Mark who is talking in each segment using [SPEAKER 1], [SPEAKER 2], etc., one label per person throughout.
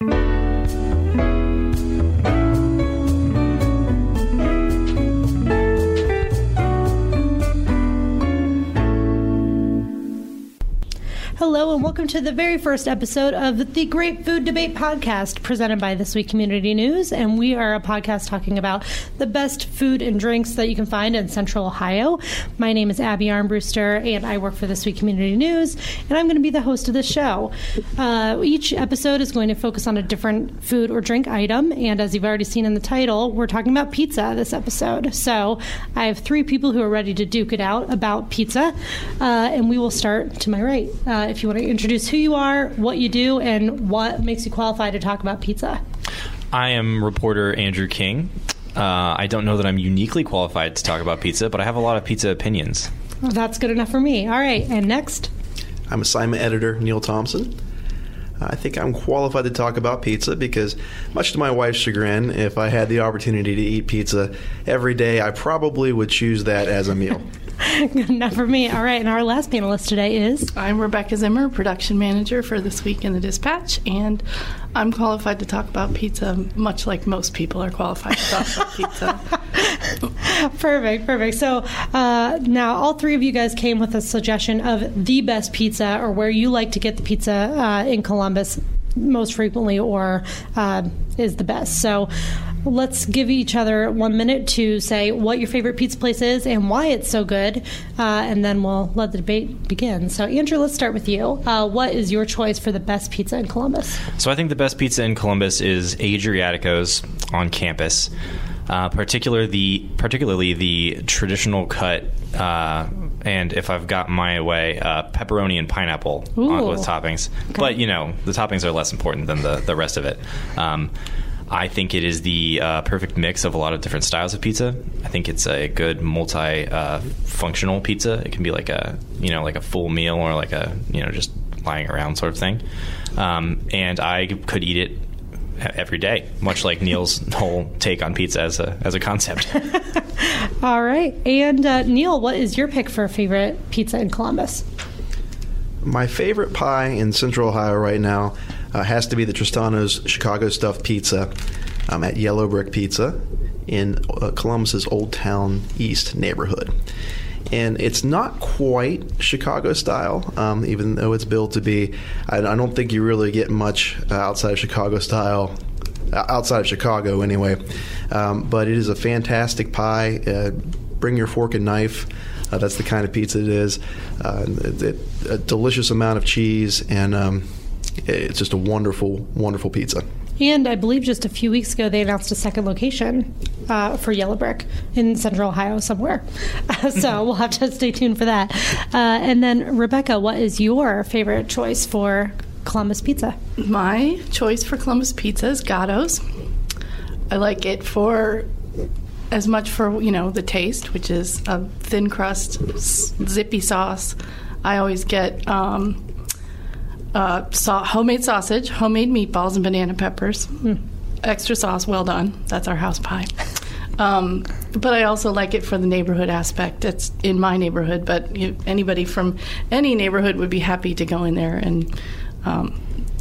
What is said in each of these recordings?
[SPEAKER 1] Hello, and welcome to the very first episode of the Great Food Debate Podcast presented by This Week Community News. And we are a podcast talking about the best food and drinks that you can find in Central Ohio. My name is Abby Armbruster, and I work for This Week Community News, and I'm going to be the host of this show. Uh, each episode is going to focus on a different food or drink item. And as you've already seen in the title, we're talking about pizza this episode. So I have three people who are ready to duke it out about pizza. Uh, and we will start to my right. Uh, if you want to introduce who you are, what you do, and what makes you qualified to talk about pizza.
[SPEAKER 2] I am reporter Andrew King. Uh, I don't know that I'm uniquely qualified to talk about pizza, but I have a lot of pizza opinions.
[SPEAKER 1] Well, that's good enough for me. All right, and next.
[SPEAKER 3] I'm assignment editor Neil Thompson. I think I'm qualified to talk about pizza because, much to my wife's chagrin, if I had the opportunity to eat pizza every day, I probably would choose that as a meal.
[SPEAKER 1] Good enough for me. All right, and our last panelist today is.
[SPEAKER 4] I'm Rebecca Zimmer, production manager for This Week in the Dispatch, and I'm qualified to talk about pizza, much like most people are qualified to talk about pizza.
[SPEAKER 1] perfect, perfect. So uh, now all three of you guys came with a suggestion of the best pizza or where you like to get the pizza uh, in Columbus most frequently or uh, is the best. So let's give each other one minute to say what your favorite pizza place is and why it's so good, uh, and then we'll let the debate begin. So, Andrew, let's start with you. Uh, what is your choice for the best pizza in Columbus?
[SPEAKER 2] So, I think the best pizza in Columbus is Adriatico's on campus. Uh, particular the particularly the traditional cut, uh, and if I've got my way, uh, pepperoni and pineapple on, with toppings. Okay. But you know, the toppings are less important than the the rest of it. Um, I think it is the uh, perfect mix of a lot of different styles of pizza. I think it's a good multi-functional uh, pizza. It can be like a you know like a full meal or like a you know just lying around sort of thing. Um, and I could eat it every day, much like Neil's whole take on pizza as a as a concept.
[SPEAKER 1] All right, and uh, Neil, what is your pick for a favorite pizza in Columbus?
[SPEAKER 3] My favorite pie in Central Ohio right now uh, has to be the Tristano's Chicago stuffed pizza um, at Yellow Brick Pizza in uh, Columbus's Old Town East neighborhood. And it's not quite Chicago style, um, even though it's built to be. I, I, don't think you really get much uh, outside of Chicago style uh, outside of Chicago anyway. Um, but it is a fantastic pie. Uh, bring your fork and knife. Uh, that's the kind of pizza it is. Uh, it, it, a delicious amount of cheese, and um, it's just a wonderful, wonderful pizza.
[SPEAKER 1] And I believe just a few weeks ago they announced a second location uh, for Yellow Brick in Central Ohio somewhere. so we'll have to stay tuned for that. Uh, and then, Rebecca, what is your favorite choice for Columbus pizza?
[SPEAKER 4] My choice for Columbus pizza is Gatto's. I like it for as much for you know the taste, which is a thin crust, zippy sauce. I always get um, uh, homemade sausage, homemade meatballs, and banana peppers. Mm. Extra sauce, well done. That's our house pie. Um, but I also like it for the neighborhood aspect. It's in my neighborhood, but you, anybody from any neighborhood would be happy to go in there and um,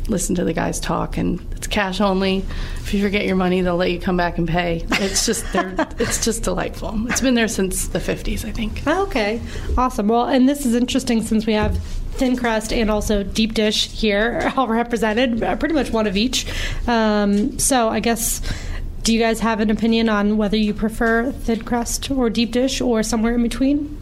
[SPEAKER 4] listen to the guys talk. And it's cash only. If you forget your money, they'll let you come back and pay. It's just it's just delightful. It's been there since the 50s, I think.
[SPEAKER 1] Okay, awesome. Well, and this is interesting since we have thin crust and also deep dish here, all represented, uh, pretty much one of each. Um, so I guess. Do you guys have an opinion on whether you prefer thin crust or deep dish or somewhere in between?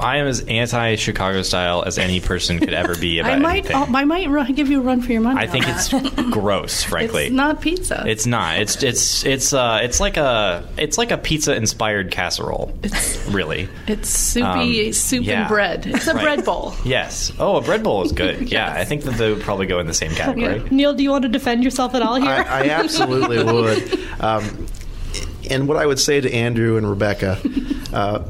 [SPEAKER 2] I am as anti-Chicago style as any person could ever be about
[SPEAKER 4] I might,
[SPEAKER 2] anything.
[SPEAKER 4] I might run, give you a run for your money.
[SPEAKER 2] I think
[SPEAKER 4] it's
[SPEAKER 2] gross, frankly.
[SPEAKER 4] It's not pizza.
[SPEAKER 2] It's not. It's it's it's uh it's like a it's like a pizza inspired casserole. It's really.
[SPEAKER 4] It's soupy um, soup yeah. and bread. It's a right. bread bowl.
[SPEAKER 2] Yes. Oh, a bread bowl is good. yes. Yeah, I think that they would probably go in the same category.
[SPEAKER 1] Yeah. Neil, do you want to defend yourself at all here? I,
[SPEAKER 3] I absolutely would. Um, and what I would say to Andrew and Rebecca uh,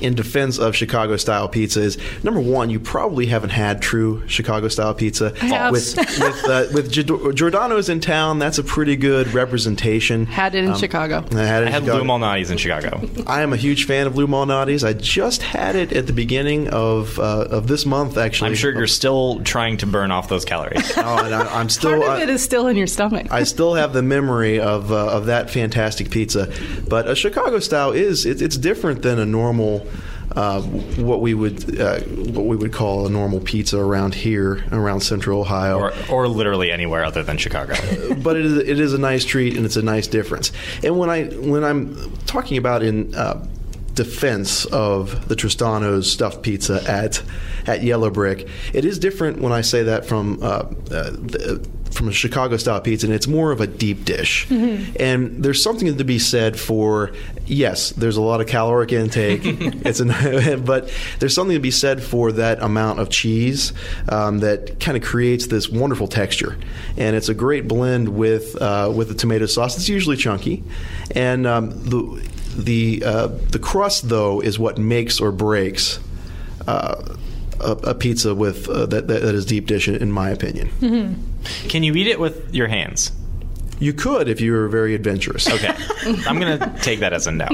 [SPEAKER 3] in defense of Chicago style pizza is number one, you probably haven't had true Chicago style pizza.
[SPEAKER 4] have.
[SPEAKER 3] With with, uh, with Giordano's in town, that's a pretty good representation.
[SPEAKER 4] Had it in Chicago.
[SPEAKER 3] I had, it
[SPEAKER 2] I had
[SPEAKER 3] Chicago.
[SPEAKER 2] Lou Malnati's in Chicago.
[SPEAKER 3] I am a huge fan of Lou Malnati's. I just had it at the beginning of uh, of this month. Actually,
[SPEAKER 2] I'm sure you're still trying to burn off those calories.
[SPEAKER 3] Oh, and I, I'm still.
[SPEAKER 4] Part of
[SPEAKER 3] I-
[SPEAKER 4] it is still in your stomach.
[SPEAKER 3] I still have the memory of uh, of that fantastic pizza, but a Chicago style is it, it's different than a normal. Uh, what we would uh, what we would call a normal pizza around here, around Central Ohio.
[SPEAKER 2] or, or literally anywhere other than Chicago.
[SPEAKER 3] but it is, it is a nice treat and it's a nice difference. And when I when I'm talking about in uh, defense of the Tristano's stuffed pizza at at Yellow Brick, it is different when I say that from uh, uh, the, from a Chicago style pizza, and it's more of a deep dish. And there's something to be said for yes, there's a lot of caloric intake. it's an, but there's something to be said for that amount of cheese um, that kind of creates this wonderful texture, and it's a great blend with uh, with the tomato sauce. It's usually chunky, and um, the the uh, the crust though is what makes or breaks. Uh, a, a pizza with uh, that, that is deep dish, in, in my opinion.
[SPEAKER 2] Can you eat it with your hands?
[SPEAKER 3] You could if you were very adventurous.
[SPEAKER 2] Okay. I'm going to take that as a no.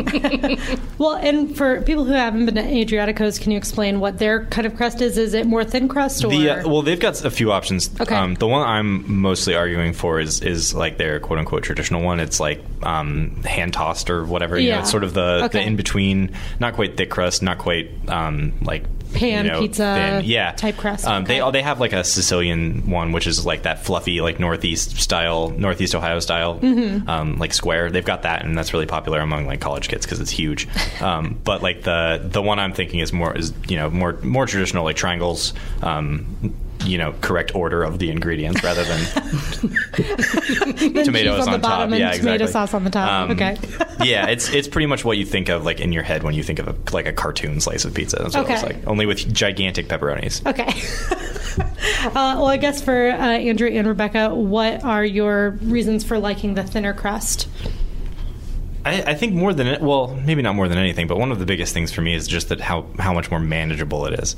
[SPEAKER 1] Well, and for people who haven't been to Adriatico's, can you explain what their kind of crust is? Is it more thin crust or?
[SPEAKER 2] The, uh, well, they've got a few options.
[SPEAKER 1] Okay.
[SPEAKER 2] Um, the one I'm mostly arguing for is is like their quote unquote traditional one. It's like um, hand tossed or whatever. You
[SPEAKER 1] Yeah.
[SPEAKER 2] know, it's sort of the,
[SPEAKER 1] Okay.
[SPEAKER 2] the in between, not quite thick crust, not quite um, like
[SPEAKER 1] Pan
[SPEAKER 2] you know,
[SPEAKER 1] pizza
[SPEAKER 2] thin. yeah
[SPEAKER 1] type crust.
[SPEAKER 2] Um, They
[SPEAKER 1] Okay.
[SPEAKER 2] they have like a Sicilian one, which is like that fluffy like northeast style, northeast Ohio style,
[SPEAKER 1] Mm-hmm.
[SPEAKER 2] um, like square. They've got that, and that's really popular among like college kids because it's huge. Um, but like the the one I'm thinking is more is you know more more traditional like triangles. You know, correct order of the ingredients rather than tomatoes
[SPEAKER 1] on, the
[SPEAKER 2] on, top.
[SPEAKER 1] bottom
[SPEAKER 2] yeah,
[SPEAKER 1] and tomato
[SPEAKER 2] exactly.
[SPEAKER 1] sauce on the top.
[SPEAKER 2] Um,
[SPEAKER 1] okay.
[SPEAKER 2] yeah, it's it's pretty much what you think of like in your head when you think of a, like a cartoon slice of pizza. That's what it looks
[SPEAKER 1] Okay.
[SPEAKER 2] like, only with gigantic pepperonis.
[SPEAKER 1] Okay. uh, well, I guess for uh, Andrew and Rebecca, what are your reasons for liking the thinner crust?
[SPEAKER 2] I, I think more than it, well, maybe not more than anything, but one of the biggest things for me is just that how how much more manageable it is.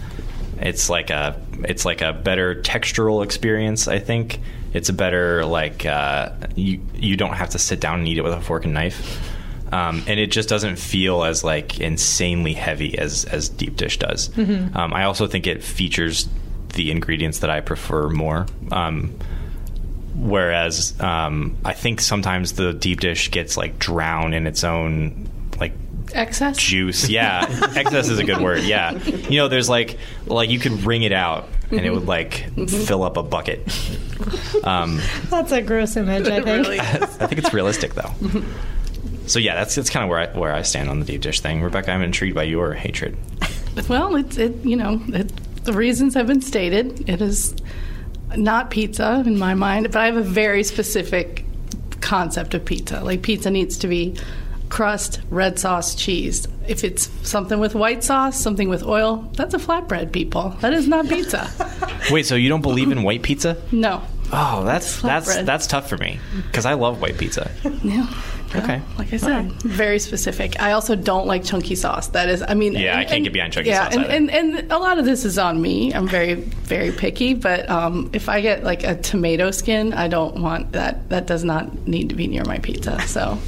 [SPEAKER 2] It's like a it's like a better textural experience. I think it's a better like uh, you you don't have to sit down and eat it with a fork and knife, um, and it just doesn't feel as like insanely heavy as as deep dish does. Um, I also think it features the ingredients that I prefer more. Um, Whereas um, I think sometimes the deep dish gets like drowned in its own like
[SPEAKER 4] Excess?
[SPEAKER 2] juice. Yeah, excess is a good word. Yeah, you know, there's like like you could wring it out and it would like fill up a bucket. Um,
[SPEAKER 1] That's a gross image, I think.
[SPEAKER 4] really
[SPEAKER 2] I think it's realistic though. So yeah, that's that's kind of where I where I stand on the deep dish thing. Rebecca, I'm intrigued by your hatred.
[SPEAKER 4] Well, it's it. You know, it, the reasons have been stated. It is not pizza in my mind, but I have a very specific concept of pizza. Like pizza needs to be crust, red sauce, cheese. If it's something with white sauce, something with oil, that's a flatbread. People, that is not pizza.
[SPEAKER 2] Wait, so you don't believe in white pizza?
[SPEAKER 4] no.
[SPEAKER 2] Oh, that's that's that's tough for me because I love white pizza.
[SPEAKER 4] Yeah.
[SPEAKER 2] Okay.
[SPEAKER 4] Like I said, very specific. I also don't like chunky sauce. That is, I mean,
[SPEAKER 2] Yeah, I can't
[SPEAKER 4] and-
[SPEAKER 2] get behind chunky
[SPEAKER 4] yeah,
[SPEAKER 2] sauce
[SPEAKER 4] and, and and a lot of this is on me. I'm very very picky, but um, if I get like a tomato skin, I don't want that. That does not need to be near my pizza. So,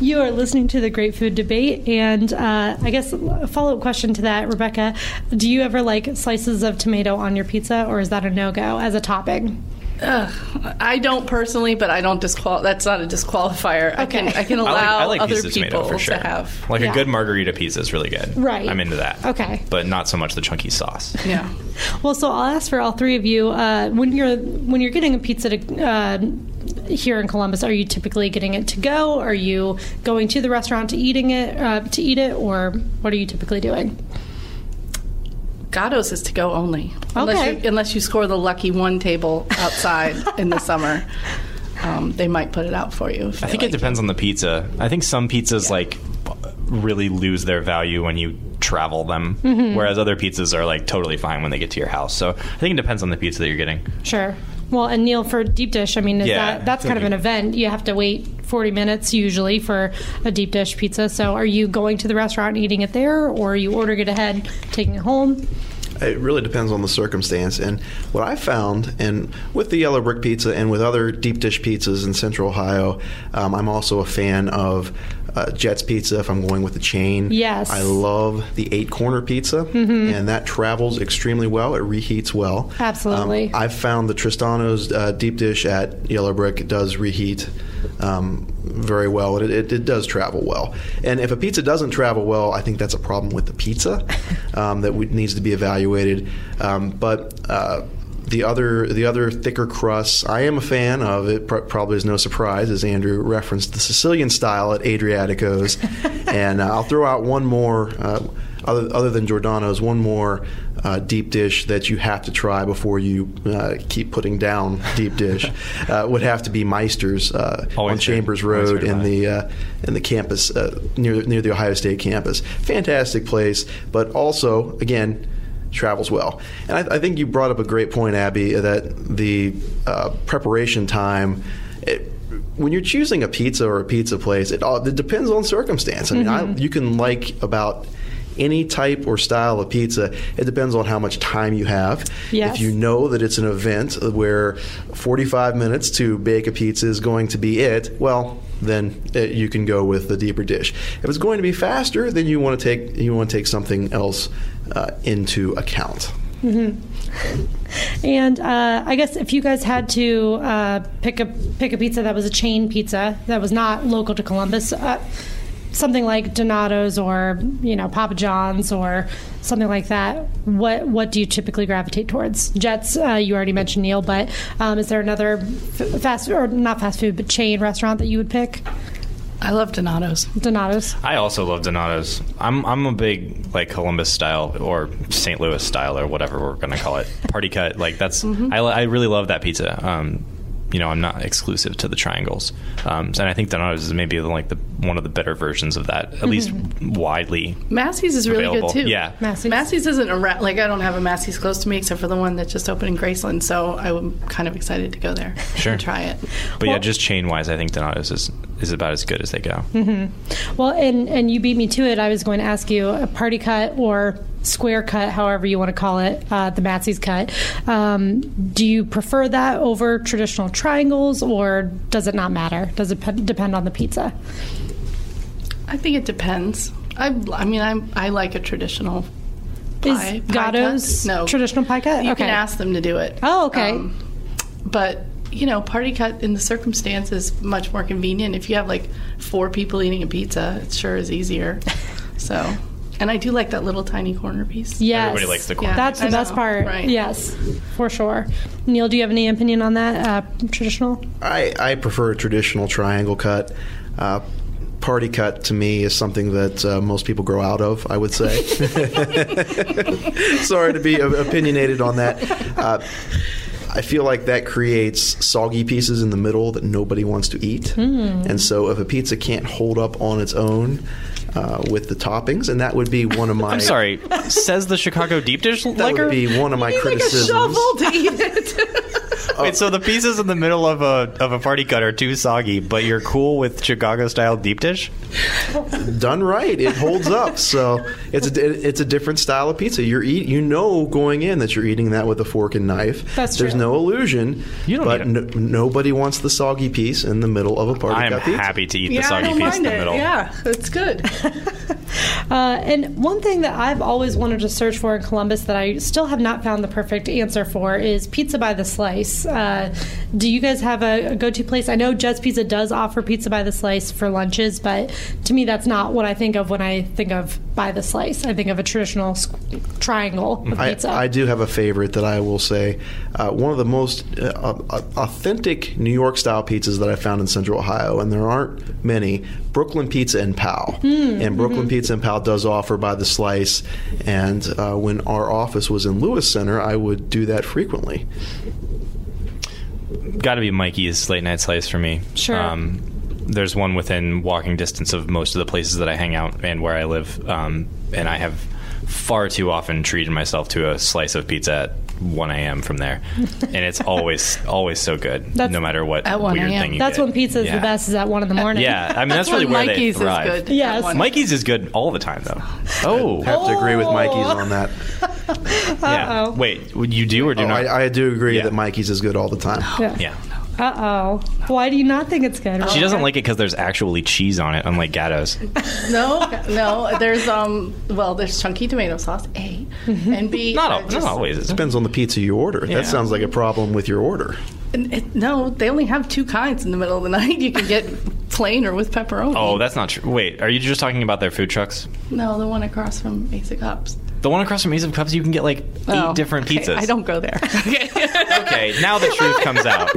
[SPEAKER 1] You are listening to the Great Food Debate, and uh, I guess a follow up question to that, Rebecca: Do you ever like slices of tomato on your pizza, or is that a no go as a topping?
[SPEAKER 4] ugh, I don't personally, but I don't disqual. That's not a disqualifier. I can
[SPEAKER 1] Okay.
[SPEAKER 4] I can
[SPEAKER 2] I
[SPEAKER 4] allow
[SPEAKER 2] like, I like
[SPEAKER 4] other
[SPEAKER 2] pieces
[SPEAKER 4] people
[SPEAKER 2] tomato for sure.
[SPEAKER 4] to have.
[SPEAKER 2] like
[SPEAKER 1] Yeah.
[SPEAKER 2] a good margherita pizza is really good.
[SPEAKER 1] Right.
[SPEAKER 2] I'm into that.
[SPEAKER 1] Okay.
[SPEAKER 2] But not so much the chunky sauce.
[SPEAKER 4] Yeah.
[SPEAKER 1] Well, so I'll ask for all three of you. Uh, when you're when you're getting a pizza to, uh, here in Columbus, are you typically getting it to go? Are you going to the restaurant to eating it uh, to eat it, or what are you typically doing?
[SPEAKER 4] Gatto's is to go only. Unless,
[SPEAKER 1] Okay.
[SPEAKER 4] you, unless you score the lucky one table outside in the summer. Um, they might put it out for you.
[SPEAKER 2] I think
[SPEAKER 4] like
[SPEAKER 2] it depends on the pizza. I think some pizzas like really lose their value when you travel them,
[SPEAKER 1] Mm-hmm.
[SPEAKER 2] whereas other pizzas are like totally fine when they get to your house. So I think it depends on the pizza that you're getting.
[SPEAKER 1] Sure. Well, and Neil, for deep dish, I mean,
[SPEAKER 2] Yeah,
[SPEAKER 1] that that's kind of an event. You have to wait 40 minutes usually for a deep dish pizza. So, are you going to the restaurant and eating it there, or are you ordering it ahead, taking it home?
[SPEAKER 3] It really depends on the circumstance. And what I found, and with the Yellow Brick Pizza and with other deep dish pizzas in Central Ohio, um, I'm also a fan of uh, Jet's Pizza if I'm going with the chain.
[SPEAKER 1] Yes.
[SPEAKER 3] I love the eight corner pizza, and that travels extremely well. It reheats well.
[SPEAKER 1] Absolutely.
[SPEAKER 3] Um, I've found the Tristano's uh, deep dish at Yellow Brick does reheat um, very well, it, it, it does travel well. And if a pizza doesn't travel well, I think that's a problem with the pizza um, that we, needs to be evaluated. Um, but uh, the other the other thicker crusts, I am a fan of. It pr- probably is no surprise, as Andrew referenced the Sicilian style at Adriatico's, and uh, I'll throw out one more. Uh, other, other than Giordano's, one more uh, deep dish that you have to try before you uh, keep putting down deep dish uh, would have to be Meister's uh, on
[SPEAKER 2] heard-
[SPEAKER 3] Chambers Road in the uh, in the campus uh, near near the Ohio State campus. Fantastic place, but also again travels well. And I, I think you brought up a great point, Abby, that the uh, preparation time. It, when you're choosing a pizza or a pizza place, it all it depends on circumstance. I mean, I, you can like about any type or style of pizza. It depends on how much time you have.
[SPEAKER 1] Yes.
[SPEAKER 3] If you know that it's an event where 45 minutes to bake a pizza is going to be it, well, then uh, you can go with the deeper dish. If it's going to be faster, then you want to take you want to take something else uh, into account.
[SPEAKER 1] And uh, I guess if you guys had to uh, pick a pick a pizza that was a chain pizza that was not local to Columbus, uh, something like Donato's or you know Papa John's or something like that, what what do you typically gravitate towards? Jet's, uh, you already mentioned Neil, but um, is there another f- fast or not fast food but chain restaurant that you would pick?
[SPEAKER 4] I love Donato's.
[SPEAKER 1] Donato's.
[SPEAKER 2] I also love Donato's. I'm I'm a big like Columbus style or St. Louis style or whatever we're gonna call it party cut. Like that's I, I really love that pizza. Um, you know, I'm not exclusive to the triangles, um, and I think Donato's is maybe like the one of the better versions of that, at least widely.
[SPEAKER 4] Massey's is really
[SPEAKER 2] Available.
[SPEAKER 4] good too.
[SPEAKER 2] Yeah.
[SPEAKER 1] Massey's.
[SPEAKER 4] Massey's isn't around. Like I don't have a Massey's close to me except for the one that just opened in Graceland. So I'm kind of excited to go there
[SPEAKER 2] Sure.
[SPEAKER 4] and try it.
[SPEAKER 2] But yeah, just chain wise, I think Donato's is is about as good as they go.
[SPEAKER 1] Well, and and you beat me to it. I was going to ask you a party cut or square cut, however you want to call it, uh, the Massey's cut. Um, do you prefer that over traditional triangles, or does it not matter? Does it pe- depend on the pizza?
[SPEAKER 4] I think it depends. I, I mean, I, I like a traditional
[SPEAKER 1] Is
[SPEAKER 4] pie. pie
[SPEAKER 1] Gatto's
[SPEAKER 4] no
[SPEAKER 1] traditional pie cut?
[SPEAKER 4] You
[SPEAKER 1] okay.
[SPEAKER 4] can ask them to do it.
[SPEAKER 1] Oh, okay.
[SPEAKER 4] but you know, party cut in the circumstance is much more convenient. If you have like four people eating a pizza, it sure is easier. so, and I do like that little tiny corner piece.
[SPEAKER 1] Yes.
[SPEAKER 2] Everybody likes the corner
[SPEAKER 4] Yeah.
[SPEAKER 1] That's the
[SPEAKER 4] I
[SPEAKER 1] best
[SPEAKER 4] know,
[SPEAKER 1] part.
[SPEAKER 4] right.
[SPEAKER 1] Yes, for sure. Neil, do you have any opinion on that? Uh, traditional?
[SPEAKER 3] I, I prefer a traditional triangle cut. Uh, party cut to me is something that uh, most people grow out of, I would say. Sorry to be opinionated on that. Uh, I feel like that creates soggy pieces in the middle that nobody wants to eat. And so if a pizza can't hold up on its own uh, with the toppings, and that would be one of my
[SPEAKER 2] I'm sorry, says the Chicago deep dish
[SPEAKER 3] that
[SPEAKER 2] liker.
[SPEAKER 3] would be one of my criticisms.
[SPEAKER 4] Like a shovel to eat it.
[SPEAKER 2] Wait, so the pieces in the middle of a of a party cut are too soggy, but you're cool with Chicago style deep dish?
[SPEAKER 3] done right, it holds up. So it's a it's a different style of pizza. You're eat you know going in that you're eating that with a fork and knife.
[SPEAKER 1] That's
[SPEAKER 3] There's
[SPEAKER 1] true.
[SPEAKER 3] no illusion.
[SPEAKER 2] You don't
[SPEAKER 3] but
[SPEAKER 2] need
[SPEAKER 3] no, nobody wants the soggy piece in the middle of a party
[SPEAKER 2] I am
[SPEAKER 3] cut pizza.
[SPEAKER 2] happy to eat the
[SPEAKER 4] yeah, I
[SPEAKER 2] soggy
[SPEAKER 4] don't
[SPEAKER 2] piece
[SPEAKER 4] mind
[SPEAKER 2] in the
[SPEAKER 4] it.
[SPEAKER 2] middle.
[SPEAKER 4] Yeah, that's good.
[SPEAKER 1] Uh, and one thing that I've always wanted to search for in Columbus that I still have not found the perfect answer for is pizza by the slice. Uh, do you guys have a, a go-to place? I know Jet's Pizza does offer pizza by the slice for lunches, but to me, that's not what I think of when I think of by the slice. I think of a traditional triangle of
[SPEAKER 3] I,
[SPEAKER 1] pizza.
[SPEAKER 3] I do have a favorite that I will say. Uh, one of the most uh, uh, authentic New York style pizzas that I found in Central Ohio, and there aren't many. Brooklyn Pizza and Pal, and Brooklyn Pizza and Pal does offer by the slice. And uh, when our office was in Lewis Center, I would do that frequently.
[SPEAKER 2] Got to be Mikey's late night slice for me.
[SPEAKER 1] Sure.
[SPEAKER 2] Um, there's one within walking distance of most of the places that I hang out and where I live, um, and I have far too often treated myself to a slice of pizza at 1 a.m. from there, and it's always always so good,
[SPEAKER 1] That's-
[SPEAKER 2] no matter what
[SPEAKER 4] At 1
[SPEAKER 2] weird
[SPEAKER 4] a.m..
[SPEAKER 2] thing you
[SPEAKER 1] That's
[SPEAKER 2] get.
[SPEAKER 1] when pizza is
[SPEAKER 2] Yeah.
[SPEAKER 1] the best. Is at one in the morning.
[SPEAKER 2] Yeah, I mean that's really where
[SPEAKER 4] Mikey's
[SPEAKER 2] they thrive.
[SPEAKER 4] is good.
[SPEAKER 1] Yes.
[SPEAKER 2] Mikey's is good all the time though. Oh, I
[SPEAKER 3] have to agree with Mikey's on that.
[SPEAKER 2] yeah.
[SPEAKER 1] Uh-oh.
[SPEAKER 2] Wait, would you do or do
[SPEAKER 3] Oh,
[SPEAKER 2] not?
[SPEAKER 3] I, I do agree
[SPEAKER 2] Yeah.
[SPEAKER 3] that Mikey's is good all the time.
[SPEAKER 1] Yeah.
[SPEAKER 2] yeah.
[SPEAKER 1] Uh oh. Why do you not think it's good?
[SPEAKER 2] She doesn't like it because there's actually cheese on it, unlike Gatto's.
[SPEAKER 4] No, no. There's um. Well, there's chunky tomato sauce. A and B.
[SPEAKER 2] Not,
[SPEAKER 4] uh,
[SPEAKER 2] al- not always. It
[SPEAKER 3] Depends on the pizza you order.
[SPEAKER 2] Yeah.
[SPEAKER 3] That sounds like a problem with your order.
[SPEAKER 4] and it- no, they only have two kinds in the middle of the night. You can get plain or with pepperoni.
[SPEAKER 2] Oh, that's not true. Wait, are you just talking about their food trucks?
[SPEAKER 4] no, the one across from Ace of Cups.
[SPEAKER 2] The one across from Ace of Cups, you can get like eight
[SPEAKER 4] Oh,
[SPEAKER 2] different
[SPEAKER 4] okay,
[SPEAKER 2] pizzas.
[SPEAKER 4] I don't go there. Okay.
[SPEAKER 2] Okay, now the truth comes out.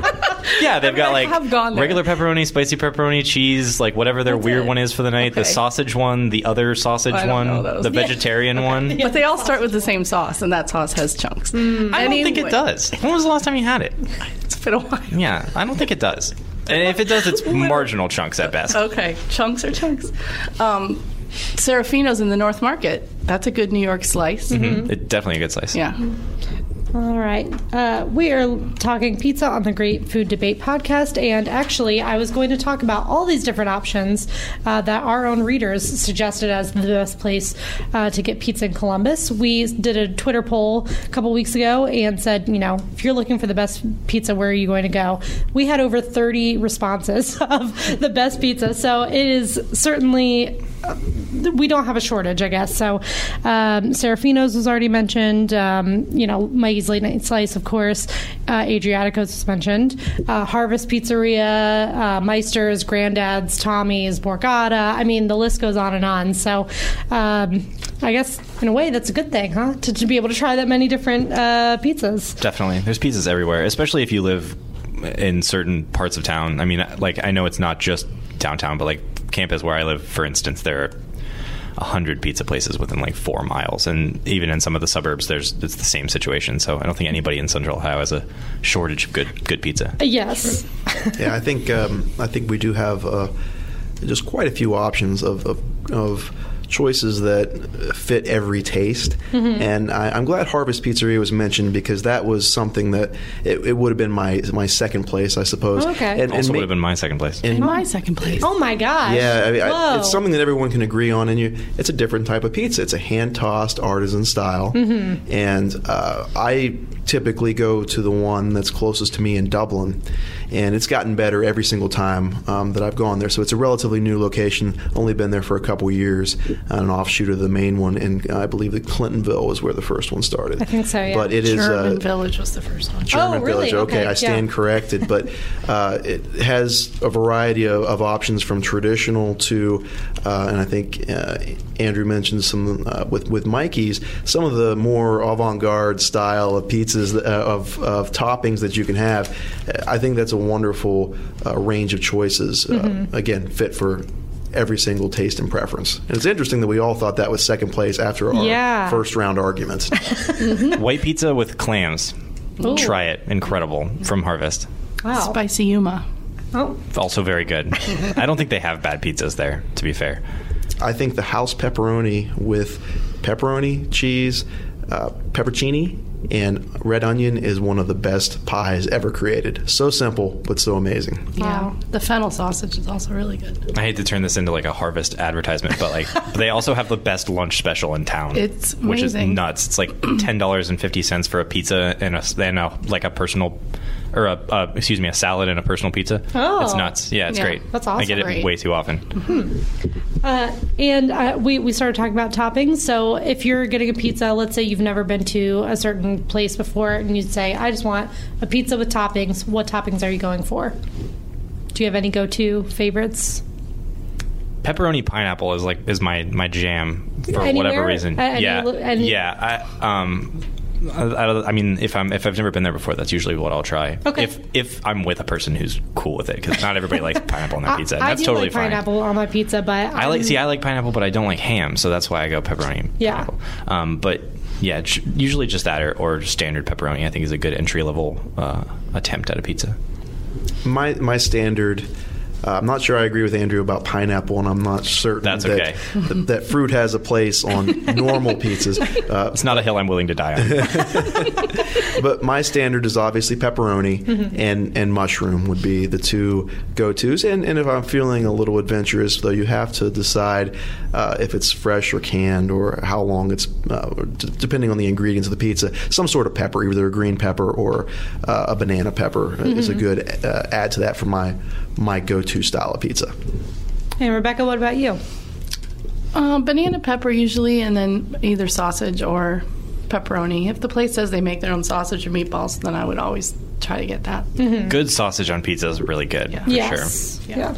[SPEAKER 2] Yeah, they've got like
[SPEAKER 4] have gone there.
[SPEAKER 2] regular pepperoni, spicy pepperoni, cheese, like whatever their
[SPEAKER 4] That's
[SPEAKER 2] weird
[SPEAKER 4] it.
[SPEAKER 2] one is for the night. The sausage one, the other sausage oh,
[SPEAKER 4] I don't
[SPEAKER 2] one, the vegetarian one.
[SPEAKER 4] But they all start with the same sauce, and that sauce has chunks. Mm.
[SPEAKER 2] I don't think it does. When was the last time you had it?
[SPEAKER 4] It's been a while.
[SPEAKER 2] Yeah, I don't think it does. And if it does, it's marginal chunks at best.
[SPEAKER 4] Okay, chunks are chunks. Um, Sarefino's in the North Market. That's a good New York slice.
[SPEAKER 2] Mm, It's definitely a good slice.
[SPEAKER 4] Yeah.
[SPEAKER 1] All right. Uh, we are talking pizza on the Great Food Debate podcast. And actually, I was going to talk about all these different options uh, that our own readers suggested as the best place uh, to get pizza in Columbus. We did a Twitter poll a couple weeks ago and said, you know, if you're looking for the best pizza, where are you going to go? We had over 30 responses of the best pizza. So it is certainly we don't have a shortage, I guess. So, um, Sarefino's was already mentioned. Um, you know, Mikey's Late Night Slice, of course. Uh, Adriatico's was mentioned. Uh, Harvest Pizzeria, uh, Meister's, Granddad's, Tommy's, Borgata. I mean, the list goes on and on. So, um, I guess in a way that's a good thing, huh? To, to be able to try that many different uh, pizzas.
[SPEAKER 2] Definitely. There's pizzas everywhere, especially if you live in certain parts of town. I mean, like I know it's not just downtown, but like campus where I live, for instance, there are a hundred pizza places within like four miles, and even in some of the suburbs, there's it's the same situation. So I don't think anybody in Central Ohio has a shortage of good good pizza.
[SPEAKER 1] Yes.
[SPEAKER 3] yeah, I think um, I think we do have uh, just quite a few options of of, of choices that fit every taste. And I, I'm glad Harvest Pizzeria was mentioned because that was something that it, it would have been my my second place, I suppose.
[SPEAKER 1] Okay.
[SPEAKER 3] And,
[SPEAKER 2] Also
[SPEAKER 3] and
[SPEAKER 2] would
[SPEAKER 3] ma-
[SPEAKER 2] have been my second place.
[SPEAKER 3] and-
[SPEAKER 4] In my second place.
[SPEAKER 1] Oh my gosh.
[SPEAKER 3] yeah, I mean, I, it's something that everyone can agree on, and you, it's a different type of pizza. It's a hand tossed artisan style,
[SPEAKER 1] Mm-hmm.
[SPEAKER 3] and uh, I typically go to the one that's closest to me in Dublin, and it's gotten better every single time um, that I've gone there. So it's a relatively new location, only been there for a couple years, an offshoot of the main one, and I believe that Clintonville was where the first one started.
[SPEAKER 1] I think so, yeah.
[SPEAKER 3] But it is
[SPEAKER 4] German
[SPEAKER 3] uh,
[SPEAKER 4] Village was the first one.
[SPEAKER 3] German
[SPEAKER 1] Oh, really?
[SPEAKER 3] Village. Okay,
[SPEAKER 1] Okay,
[SPEAKER 3] I stand
[SPEAKER 1] yeah.
[SPEAKER 3] corrected, but uh, it has a variety of, of options from traditional to, uh, and I think uh, Andrew mentioned some uh, with with Mikey's some of the more avant-garde style of pizzas uh, of of toppings that you can have. Uh, I think that's a wonderful uh, range of choices.
[SPEAKER 1] Mm-hmm.
[SPEAKER 3] Uh, again, fit for. Every single taste and preference. And it's interesting that we all thought that was second place after our
[SPEAKER 1] Yeah.
[SPEAKER 3] first round arguments.
[SPEAKER 2] White pizza with clams.
[SPEAKER 1] Ooh.
[SPEAKER 2] Try it. Incredible. From Harvest.
[SPEAKER 1] Wow.
[SPEAKER 4] Spicy Yuma.
[SPEAKER 1] Oh.
[SPEAKER 2] Also very good. I don't think they have bad pizzas there, to be fair.
[SPEAKER 3] I think the house pepperoni with pepperoni, cheese, uh, peppercini, and red onion is one of the best pies ever created. So simple, but so amazing.
[SPEAKER 1] Wow.
[SPEAKER 4] Yeah. The fennel sausage is also really good.
[SPEAKER 2] I hate to turn this into like a harvest advertisement, but like they also have the best lunch special in town.
[SPEAKER 4] It's
[SPEAKER 2] which is
[SPEAKER 4] amazing.
[SPEAKER 2] nuts. It's like ten dollars and fifty cents for a pizza and a, and a like a personal or a uh, excuse me a salad and a personal pizza.
[SPEAKER 1] Oh.
[SPEAKER 2] it's nuts. Yeah, it's
[SPEAKER 4] Yeah,
[SPEAKER 2] great.
[SPEAKER 1] that's awesome.
[SPEAKER 2] I get it.
[SPEAKER 4] Great.
[SPEAKER 2] way too often.
[SPEAKER 1] Uh, and uh, we, we started talking about toppings. So if you're getting a pizza, let's say you've never been to a certain place before, and you'd say, I just want a pizza with toppings. What toppings are you going for? Do you have any go to favorites?
[SPEAKER 2] Pepperoni pineapple is like is my my jam for
[SPEAKER 1] Anywhere?
[SPEAKER 2] whatever reason.
[SPEAKER 1] Any
[SPEAKER 2] yeah,
[SPEAKER 1] any-
[SPEAKER 2] yeah. I, um, I, I, I mean, if I'm if I've never been there before, that's usually what I'll try.
[SPEAKER 1] Okay.
[SPEAKER 2] If if I'm with a person who's cool with it, because not everybody likes pineapple on their
[SPEAKER 1] I-
[SPEAKER 2] pizza. and
[SPEAKER 1] I,
[SPEAKER 2] that's
[SPEAKER 1] do
[SPEAKER 2] totally
[SPEAKER 1] like
[SPEAKER 2] fine.
[SPEAKER 1] pineapple on my pizza, but
[SPEAKER 2] I like
[SPEAKER 1] I'm-
[SPEAKER 2] see. I like pineapple, but I don't like ham, so that's why I go pepperoni.
[SPEAKER 1] Yeah.
[SPEAKER 2] Um, but yeah, usually just that or, or standard pepperoni. I think is a good entry level uh, attempt at a pizza.
[SPEAKER 3] My my standard Uh, I'm not sure I agree with Andrew about pineapple, and I'm not certain
[SPEAKER 2] That's
[SPEAKER 3] that,
[SPEAKER 2] okay.
[SPEAKER 3] that, that fruit has a place on normal pizzas. Uh,
[SPEAKER 2] It's not a hill I'm willing to die on.
[SPEAKER 3] but my standard is obviously pepperoni
[SPEAKER 2] Mm-hmm.
[SPEAKER 3] and, and mushroom would be the two go tos. And, and if I'm feeling a little adventurous, though, you have to decide uh, if it's fresh or canned or how long it's, uh, d- depending on the ingredients of the pizza. Some sort of pepper, either a green pepper or uh, a banana pepper, is a
[SPEAKER 2] Mm-hmm.
[SPEAKER 3] good uh, add to that for my my go to style of pizza.
[SPEAKER 1] And Rebecca, what about you?
[SPEAKER 4] Uh, banana pepper usually, and then either sausage or pepperoni. If the place says they make their own sausage or meatballs, then I would always try to get that.
[SPEAKER 2] good sausage on pizza is really good,
[SPEAKER 4] Yeah.
[SPEAKER 2] for
[SPEAKER 1] yes.
[SPEAKER 2] sure.
[SPEAKER 1] Yeah.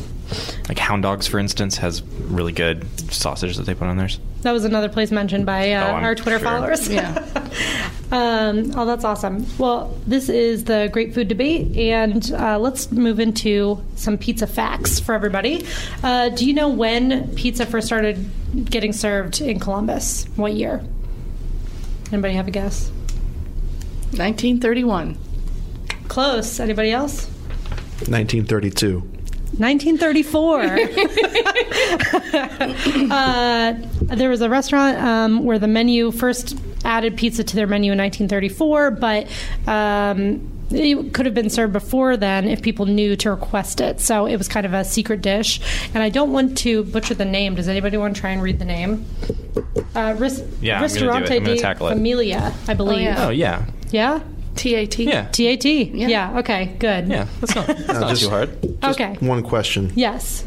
[SPEAKER 2] Like Hound Dogs, for instance, has really good sausage that they put on theirs.
[SPEAKER 1] That was another place mentioned by uh,
[SPEAKER 2] Oh,
[SPEAKER 1] our Twitter
[SPEAKER 2] sure.
[SPEAKER 1] followers.
[SPEAKER 4] Yeah.
[SPEAKER 1] um, oh, that's awesome. Well, this is the Great Food Debate, and uh, let's move into some pizza facts for everybody. Uh, do you know when pizza first started getting served in Columbus? What year? Anybody have a guess?
[SPEAKER 4] 1931.
[SPEAKER 1] Close. Anybody else?
[SPEAKER 3] 1932.
[SPEAKER 1] 1934. uh, there was a restaurant um, where the menu first added pizza to their menu in 1934, but um, it could have been served before then if people knew to request it. So it was kind of a secret dish. And I don't want to butcher the name. Does anybody want to try and read the name? Uh, Ris-
[SPEAKER 2] Yeah, I'm gonna do it.
[SPEAKER 1] Ristorante
[SPEAKER 2] I'm gonna
[SPEAKER 1] di
[SPEAKER 2] tackle it.
[SPEAKER 1] Familia, I believe.
[SPEAKER 4] yeah.
[SPEAKER 2] Oh, yeah.
[SPEAKER 1] yeah?
[SPEAKER 4] TAT.
[SPEAKER 2] Yeah.
[SPEAKER 1] TAT. Yeah. Okay. Good.
[SPEAKER 2] Yeah, that's not, that's not
[SPEAKER 3] just-
[SPEAKER 2] too hard.
[SPEAKER 1] Okay.
[SPEAKER 3] One question:
[SPEAKER 1] Yes.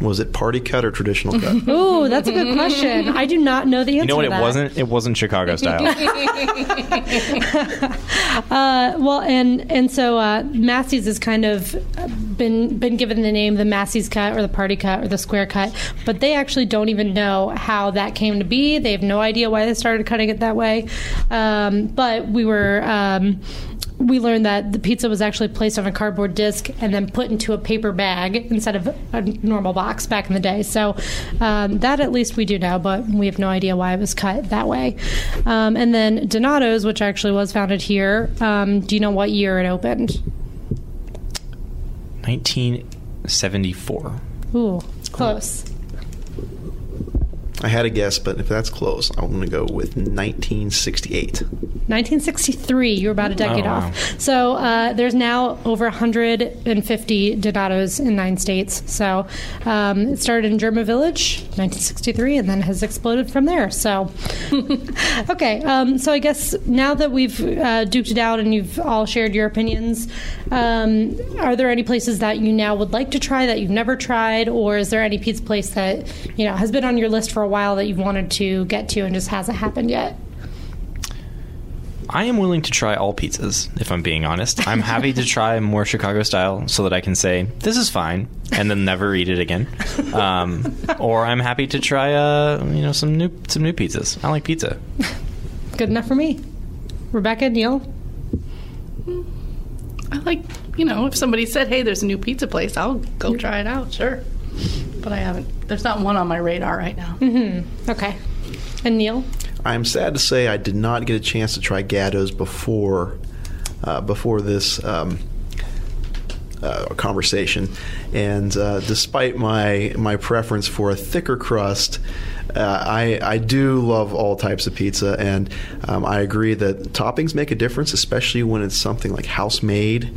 [SPEAKER 3] Was it party cut or traditional cut?
[SPEAKER 1] Ooh, that's a good question. I do not know the answer.
[SPEAKER 2] You know what?
[SPEAKER 1] to
[SPEAKER 2] It wasn't. It wasn't Chicago style.
[SPEAKER 1] Uh, well, and and so uh, Massey's has kind of been been given the name the Massey's cut or the party cut or the square cut, but they actually don't even know how that came to be. They have no idea why they started cutting it that way. Um, but we were. Um, we learned that the pizza was actually placed on a cardboard disc and then put into a paper bag instead of a normal box back in the day. So um, that at least we do know, but we have no idea why it was cut that way. Um, and then Donato's, which actually was founded here, um, do you know what year it opened?
[SPEAKER 2] 1974.
[SPEAKER 1] Ooh, close.
[SPEAKER 3] I had a guess, but if that's close, I'm going to go with 1968.
[SPEAKER 1] 1963. You were about a decade
[SPEAKER 2] Oh, wow.
[SPEAKER 1] off. So uh, there's now over 150 Donatos in nine states. So um, it started in German Village, 1963, and then has exploded from there. So, okay. Um, so I guess now that we've uh, duked it out and you've all shared your opinions, um, are there any places that you now would like to try that you've never tried, or is there any pizza place that you know has been on your list for a while that you've wanted to get to and just hasn't happened yet?
[SPEAKER 2] I am willing to try all pizzas, if I'm being honest. I'm happy to try more Chicago style so that I can say, this is fine, and then never eat it again. Um, or I'm happy to try, uh, you know, some new some new pizzas. I like pizza.
[SPEAKER 1] Good enough for me. Rebecca, Neil?
[SPEAKER 4] I like, you know, if somebody said, hey, there's a new pizza place, I'll go try it out, sure. But I haven't. There's not one on my radar right now.
[SPEAKER 1] Okay. And Neil?
[SPEAKER 3] I'm sad to say I did not get a chance to try Gatto's before uh, before this um, uh, conversation, and uh, despite my my preference for a thicker crust. Uh, I, I do love all types of pizza, and um, I agree that toppings make a difference, especially when it's something like house made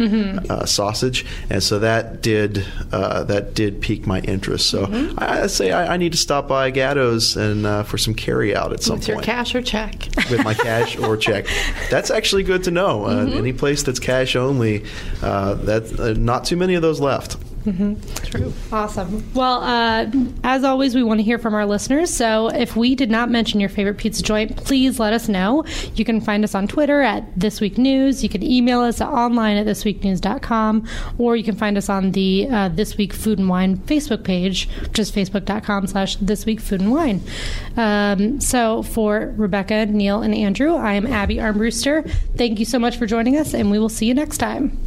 [SPEAKER 3] uh, sausage. And so that did uh, that did pique my interest. So I, I'd say I, I need to stop by Gatto's and uh, for some carry out at some point.
[SPEAKER 4] With your cash or check.
[SPEAKER 3] with my cash or check. That's actually good to know. Uh, Any place that's cash only, uh, that uh, not too many of those left.
[SPEAKER 4] True.
[SPEAKER 1] Awesome. Well, uh, as always, we want to hear from our listeners. So if we did not mention your favorite pizza joint, please let us know. You can find us on Twitter at This Week News. You can email us at online at thisweeknews.com, or you can find us on the uh, This Week Food and Wine Facebook page, which is facebook.com slash This Week Food and Wine. Um, so for Rebecca, Neil, and Andrew, I am Abby Armbruster. Thank you so much for joining us, and we will see you next time.